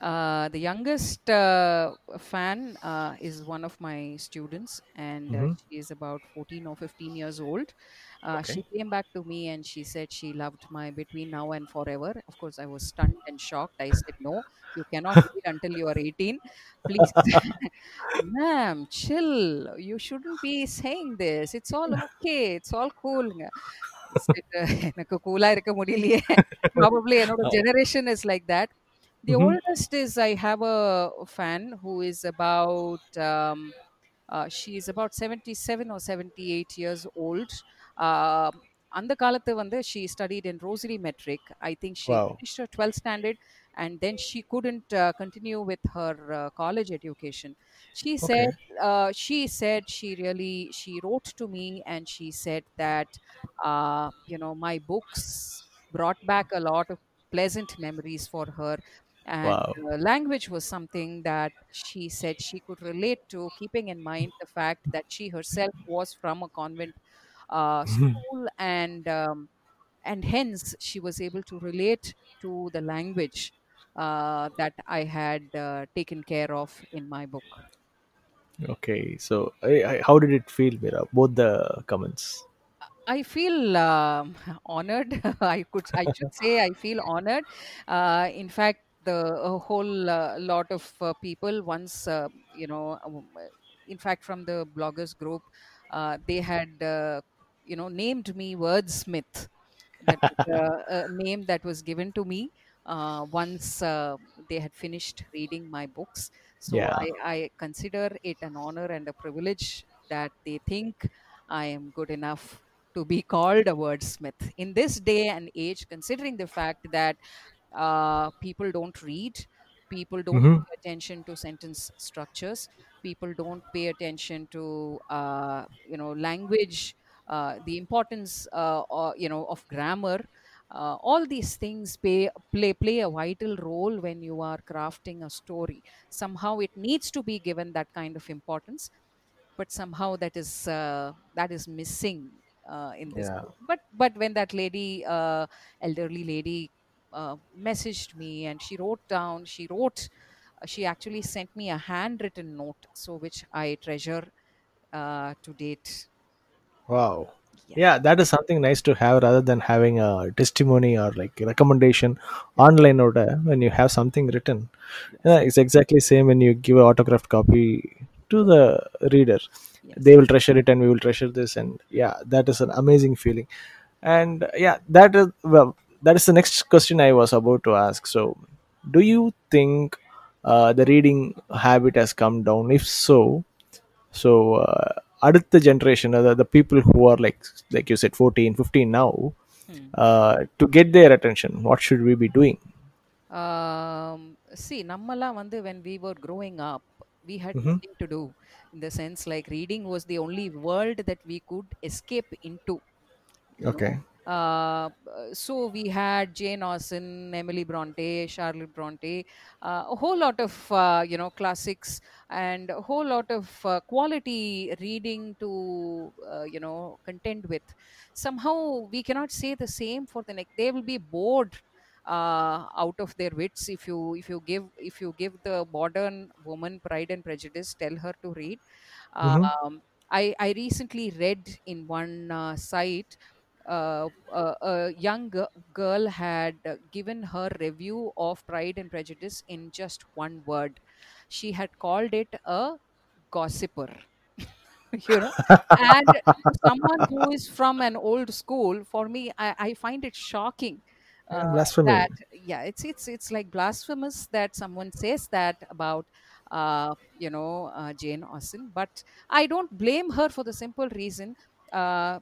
Uh, the youngest uh, fan uh, is one of my students, and uh, Mhm. she is about 14 or 15 years old. Uh, Okay. She came back to me and she said she loved my Between Now and Forever. Of course, I was stunned and shocked. I said, No, you cannot read until you are 18. Please, ma'am, chill. You shouldn't be saying this. It's all okay. It's all cool. I said, எனக்கு கூலா இருக்க முடியலையே probably என்னோட generation is like that the Mhm. oldest is I have a fan who is about um, uh, she is about 77 or 78 years old. Um அந்த காலத்து வந்து she studied in Rosary Metric. I think she Wow. finished her 12th standard and then she couldn't uh, continue with her uh, college education. She Okay. said uh, she said she really she wrote to me and she said that uh, you know my books brought back a lot of pleasant memories for her and Wow. uh, language was something that she said she could relate to keeping in mind the fact that she herself was from a convent uh, school and um, and hence she was able to relate to the language uh, that i had uh, taken care of in my book Okay, so I, I, how did it feel, Mira? Both the comments. I feel um, honored. I could, I should say, I feel honored. Uh, in fact, the a whole uh, lot of uh, people once, uh, you know, um, uh, in fact, from the bloggers group, uh, they had, uh, you know, named me Wordsmith. That was a name that was given to me uh, once uh, they had finished reading my books. So Yeah. I, I consider it an honor and a privilege that they think I am good enough to be called a wordsmith in this day and age, considering the fact that uh, people don't read, people don't Mhm. pay attention to sentence structures, people don't pay attention to uh, you know language, the importance uh, or, you know of grammar. Uh, all these things pay, play play a vital role when you are crafting a story. Somehow it needs to be given that kind of importance but somehow that is uh, that is missing uh, in this Yeah. book. but but when that lady uh, elderly lady uh, messaged me and she wrote down she wrote uh, she actually sent me a handwritten note so which i treasure uh, to date Wow. yeah Yeah, that is something nice to have rather than having a testimony or like recommendation online order when you have something written. Yeah, it's exactly same when you give an autographed copy to the reader. Yes. they will treasure it and we will treasure this and yeah that is an amazing feeling and yeah that is well that is the next question i was about to ask so do you think uh, the reading habit has come down if so so uh, அடுத்த generation uh, the, the people who are like like you said 14 15 now Hmm. uh, to get their attention what should we be doing Um, see, நம்மலாம் வந்து when we were growing up, we had Mhm. nothing to do. In the sense, like reading was the only world that we could escape into. you know. Uh, so we had Jane Austen, Emily Bronte, Charlotte Bronte, uh, a whole lot of uh, you know classics and a whole lot of uh, quality reading to uh, you know contend with. Somehow we cannot say the same for the next. They will be bored uh, out of their wits if you if you give if you give the modern woman Pride and Prejudice, tell her to read. Mhm. Um, I I recently read in one uh, site uh, a young gi- girl had uh, given her review of Pride and Prejudice in just one word. She had called it a gossiper. you know, and someone who is from an old school, for me, I, I find it shocking. Uh, blasphemy that yeah, it's it's it's like blasphemous that someone says that about uh, you know uh, Jane Austen, but I don't blame her for the simple reason. Uh,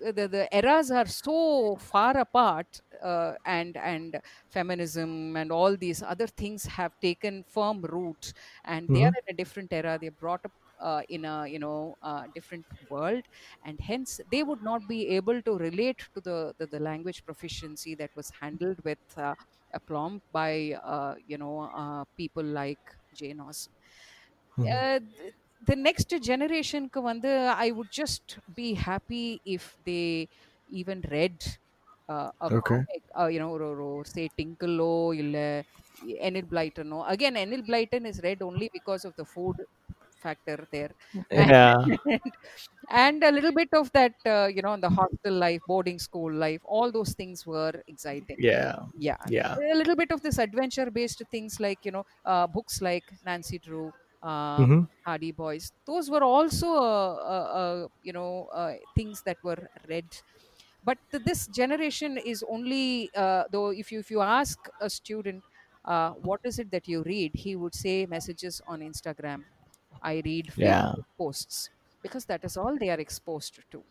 the, the eras are so far apart uh, and and feminism and all these other things have taken firm root and they are in a different era. They're brought up uh, in a you know uh, different world and hence they would not be able to relate to the the, the language proficiency that was handled with uh, aplomb by uh, you know uh, people like jane austen. Mhm. uh, th- the next generationக்கு வந்து I would just be happy if they even read uh, a okay comic, uh, you know, or, or, or say Tinkle இல்ல Enid Blyton. No. Again, Enid Blyton is read only because of the food factor there. yeah And, and a little bit of that, uh, you know, the hostel life, boarding school life, all those things were exciting yeah yeah yeah a little bit of this adventure based things like you know uh, books like nancy drew uh, Mhm. hardy boys. Those were also uh, uh, uh, you know uh, things that were read. But th- this generation is only uh, though if you if you ask a student uh, what is it that you read he would say messages on instagram. I read yeah. posts because that is all they are exposed to.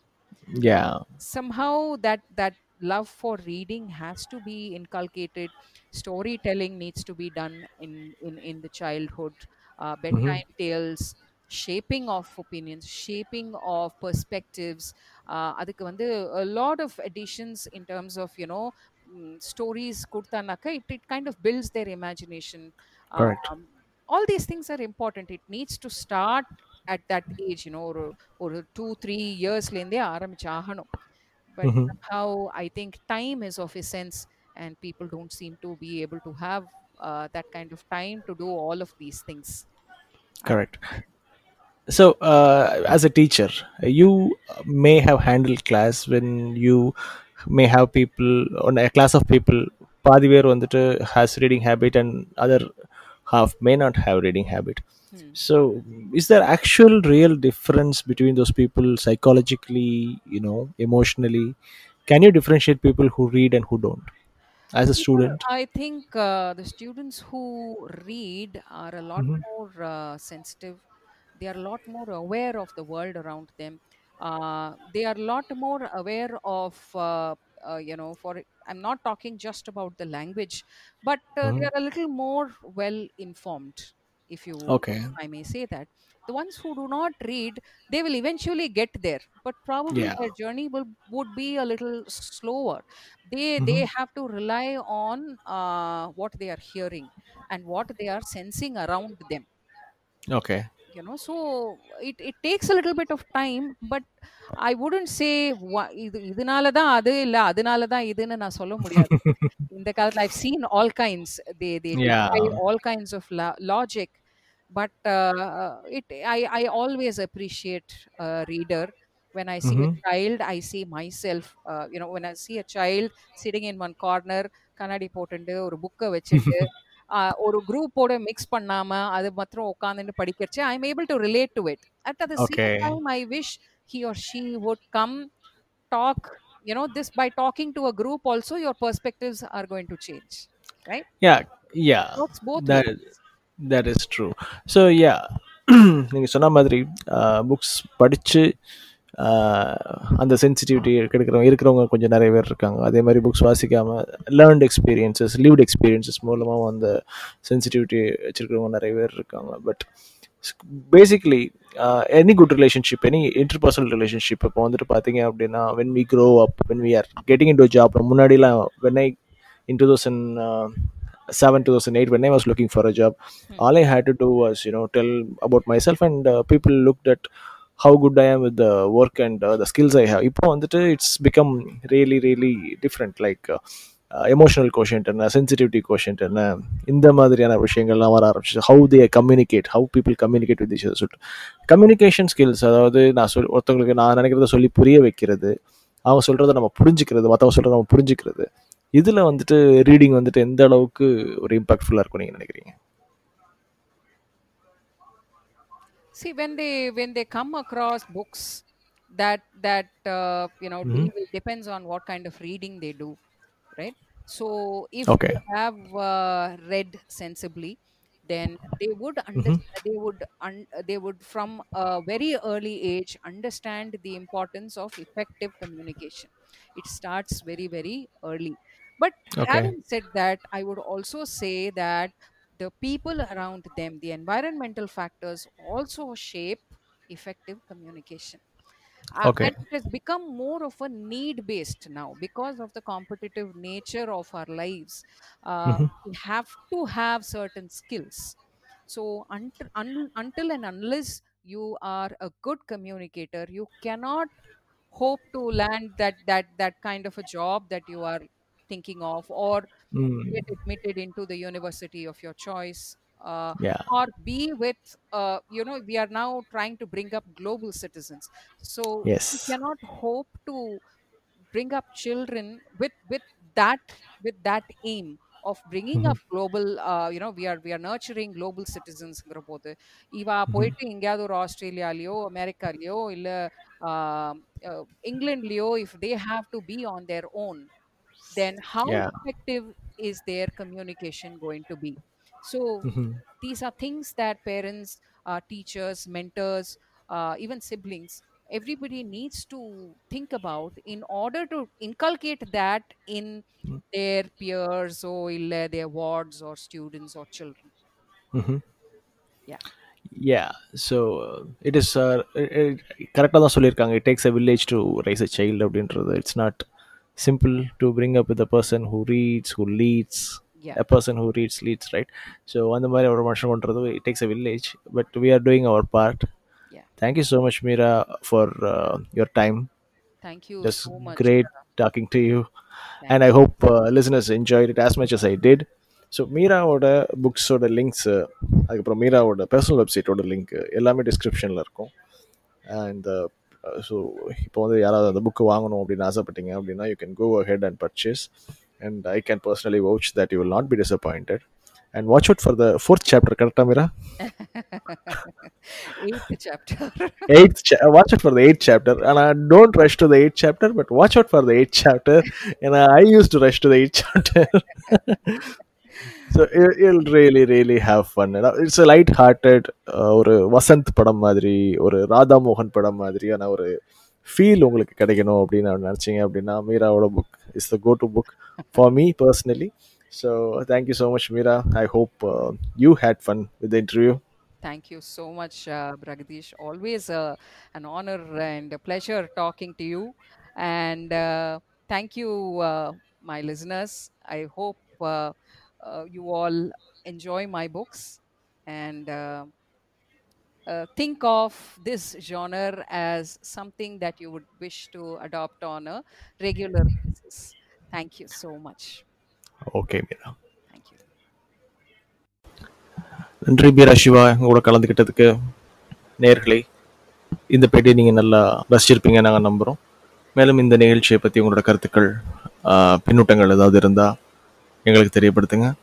Yeah. Somehow that that love for reading has to be inculcated. Storytelling needs to be done in in in the childhood uh, Mhm. bedtime tales shaping of opinions shaping of perspectives uh, அதுக்கு வந்து a lot of additions in terms of you know mm, stories கொடுத்தானாக்கா it, it kind of builds their imagination correct um, all these things are important it needs to start at that age you know ஒரு ஒரு two three இயர்ஸ்லேருந்தே ஆரம்பிச்சு ஆகணும் but Mhm. somehow I think time is of essence, and people don't seem to be able to have uh, that kind of time to do all of these things. correct so uh, as a teacher you may have handled class when you may have people on a class of people பாதி பேர் வந்துட்டு has reading habit and other half may not have reading habit Hmm. so is there actual real difference between those people psychologically you know emotionally can you differentiate people who read and who don't As a student I think uh, the students who read are a lot Mhm. more uh, sensitive. They are a lot more aware of the world around them. Uh, they are a lot more aware of, uh, uh, you know, for I'm not talking just about the language, but uh, they Mhm. are a little more well informed, if you, okay. I may say that. The ones who do not read, they will eventually get there, but probably yeah. their journey will would be a little slower. They they Mhm. have to rely on uh, what they are hearing and what they are sensing around them. Okay you know so it, it takes a little bit of time but i wouldn't say wha- இது இதனால தான் அது இல்ல அதனால தான் இதுன்னு நான் சொல்ல முடியாது இந்த காலத்துல i've seen all kinds they they yeah defy all kinds of lo- logic but uh, it i i always appreciate a reader when i see a Mhm. child i see myself uh, you know when i see a child sitting in one corner கண்ணாடி போட்டுண்டு ஒரு புக்கை வச்சுட்டு ஒரு குரூப்போட mix பண்ணாம அது மாத்திரம் உட்காந்துட்டு படிக்கிறச்சு I am able to relate to it at the same Okay. Time I wish he or she would come talk you know this by talking to a group also your perspectives are going to change right yeah yeah works both that ways. that is true so yeah நீங்கள் சொன்ன மாதிரி books படித்து அந்த sensitivity கிடைக்கிறவங்க இருக்கிறவங்க கொஞ்சம் நிறைய பேர் இருக்காங்க. அதே மாதிரி புக்ஸ் வாசிக்காமல் லேர்ன்ட் எக்ஸ்பீரியன்சஸ் லீவ்ட் எக்ஸ்பீரியன்சஸ் மூலமாக அந்த சென்சிட்டிவிட்டி வச்சுருக்கிறவங்க நிறைய பேர் இருக்காங்க. But basically any good relationship any interpersonal relationship இப்போ வந்துட்டு பார்த்தீங்க அப்படின்னா when we grow up when we are getting into job முன்னாடிலாம் when I in 2007 2008 when i was looking for a job all i had to do was you know tell about myself and uh, people looked at how good I am with the work and the skills I i uh, இப்போ வந்துட்டு it's become really really different like emotional quotient என்ன sensitivity quotient என்ன இந்த மாதிரியான விஷயங்கள்லாம் வர ஆரம்பிச்சு how they communicate how people communicate with each சொல்லிட்டு கம்யூனிகேஷன் ஸ்கில்ஸ் அதாவது நான் சொல் ஒருத்தவங்களுக்கு நான் நினைக்கிறத சொல்லி புரிய வைக்கிறது அவங்க சொல்கிறத நம்ம புரிஞ்சுக்கிறது மற்றவங்க சொல்கிறத நம்ம புரிஞ்சுக்கிறது இதில் வந்துட்டு ரீடிங் வந்துட்டு எந்த அளவுக்கு ஒரு இம்பாக்ட்ஃபுல்லாக இருக்கும் நீங்கள் நினைக்கிறீங்க? See when they when they come across books that that uh, you know Mhm. deal depends on what kind of reading they do right so if Okay. they have uh, read sensibly then they would understand they would un- they would from a very early age understand the importance of effective communication it starts very very early but Okay. having said that i would also say that the people around them the environmental factors also shape effective communication Uh, Okay. it has become more of a need based now because of the competitive nature of our lives uh, Mhm. we have to have certain skills so until, un- until and unless you are a good communicator you cannot hope to land that that that kind of a job that you are thinking of or mm. get admitted into the university of your choice uh, yeah. or be with uh, you know we are now trying to bring up global citizens so yes. we cannot hope to bring up children with with that with that aim of bringing mm-hmm. up global uh, you know we are we are nurturing global citizens ಇರಬಹುದು or Australia ಹಿಂಗ್ಯಾವ್ದಾದ್ರು America ಅಮೆರಿಕಾಲಿಯೋ England Leo if they have to be on their own then how Yeah. effective is their communication going to be so Mhm. these are things that parents uh, teachers mentors uh, even siblings everybody needs to think about in order to inculcate that in Mm. their peers or illa their wards or students or children Mhm. Yeah. Yeah. So uh, it is கரெக்டாக தான் சொல்லியிருக்காங்க it takes a village to raise a child அப்படின்றது it's not simple to bring up with a person who reads who leads yeah a person who reads leads right so அந்த மாதிரி ஒரு மனுஷன் கொண்டது it takes a village but we are doing our part Yeah. thank you so much mira for uh, your time thank you just so much great talking to you and i hope uh, listeners enjoyed it as much as i did so மீராவோட புக்ஸோட links அதுக்கப்புறம் மீராவோட personal வெப்சைட்டோட link எல்லாமே டிஸ்கிரிப்ஷனில் இருக்கும் and so இப்போ வந்து யாராவது அந்த book வாங்கணும் அப்படின்னு ஆசைப்பட்டீங்க அப்படின்னா you can go ahead and purchase and I can personally vouch that you will not be disappointed and watch out for the fourth chapter கரெக்டா Meera eight watch out for the eight chapter ஆனால் don't rush to the eight chapter but watch out for the eight chapter ஏன்னா I use to rush to the eight chapter to the eighth chapter so you- you'll really really have fun You know, it's a light hearted ஒரு வசந்த் படம் மாதிரி ஒரு ராதா மோகன் படம் மாதிரியான ஒரு feel உங்களுக்கு கிடைக்கணும் அப்படின்னு நினச்சிங்க அப்படின்னா மீராவோட book is the go to book for me personally so thank you so much Meera I hope you had fun with interview Thank you so much, uh, Bragadish. Always uh, an honor and a pleasure talking to you. And uh, thank you, uh, my listeners. I hope uh, uh, you all enjoy my books and uh, uh, think of this genre as something that you would wish to adopt on a regular basis. Thank you so much. Okay Meera Thank you. நன்றி பீரா சிவா உங்களோட கலந்துக்கிட்டதுக்கு நேர்களே இந்த பேட்டியை நீங்கள் நல்லா ரசிச்சிருப்பீங்க நாங்கள் நம்புகிறோம் மேலும் இந்த நிகழ்ச்சியை பற்றி உங்களோட கருத்துக்கள் பின்னூட்டங்கள் ஏதாவது இருந்தால் எங்களுக்கு தெரியப்படுத்துங்க.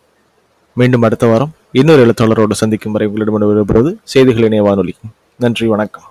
மீண்டும் அடுத்த வாரம் இன்னொரு எழுத்தாளரோடு சந்திக்கும் வரை உங்களிடம் விடைபெறுவது செய்திகள் இணைய வானொலி. நன்றி வணக்கம்.